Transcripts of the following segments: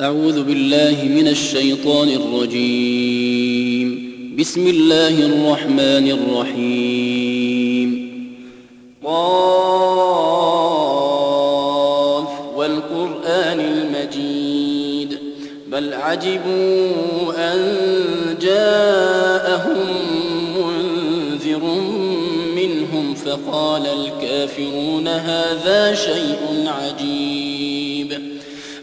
أعوذ بالله من الشيطان الرجيم. بسم الله الرحمن الرحيم. قاف والقرآن المجيد. بل عجبوا أن جاءهم منذر منهم فقال الكافرون هذا شيء عجيب.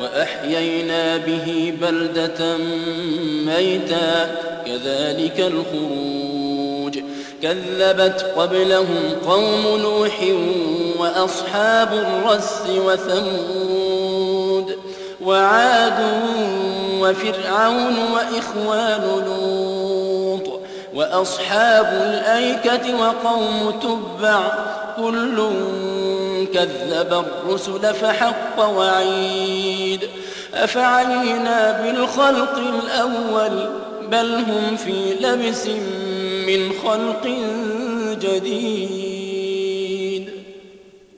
وأحيينا به بلدة ميتا كذلك الخروج. كذبت قبلهم قوم نوح وأصحاب الرس وثمود وعاد وفرعون وإخوان لوط وأصحاب الأيكة وقوم تبع كل كذب الرسل فحق وعيد. أفعينا بالخلق الأول بل هم في لبس من خلق جديد.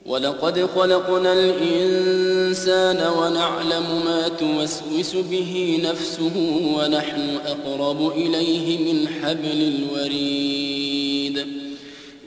ولقد خلقنا الإنسان ونعلم ما توسوس به نفسه ونحن أقرب إليه من حبل الوريد.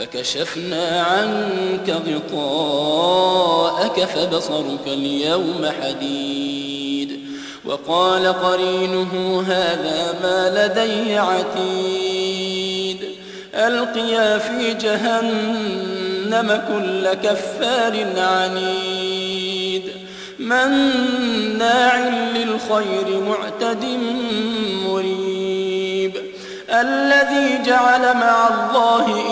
فكشفنا عنك غطاءك فبصرك اليوم حديد. وقال قرينه هذا ما لدي عتيد. ألقيا في جهنم كل كفار عنيد. مناع للخير معتد مريب. الذي جعل مع الله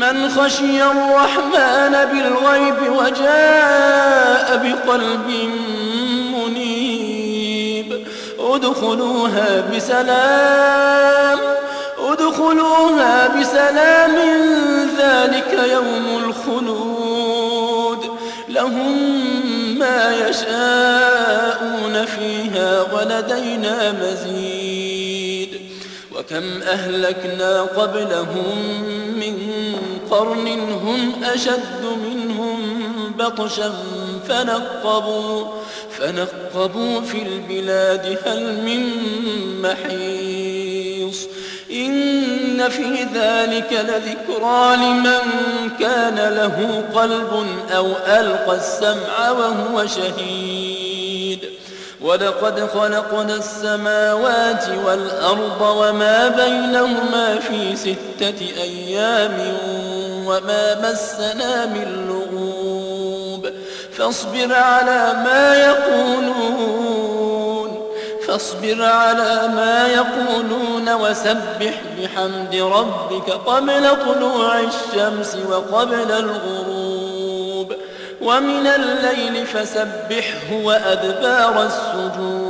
من خشي الرحمن بالغيب وجاء بقلب منيب. ادخلوها بسلام ادخلوها بسلام ذلك يوم الخلود. لهم ما يشاءون فيها ولدينا مزيد. وكم أهلكنا قبلهم قرن هم أشد منهم بطشا فنقبوا, فنقبوا في البلاد هل من محيص. إن في ذلك لذكرى لمن كان له قلب أو ألقى السمع وهو شهيد. ولقد خلقنا السماوات والأرض وما بينهما في ستة أيام. وما مسنا من لغوب فاصبر على ما يقولون فاصبر على ما يقولون وسبح بحمد ربك قبل طلوع الشمس وقبل الغروب ومن الليل فسبحه وأدبار السجود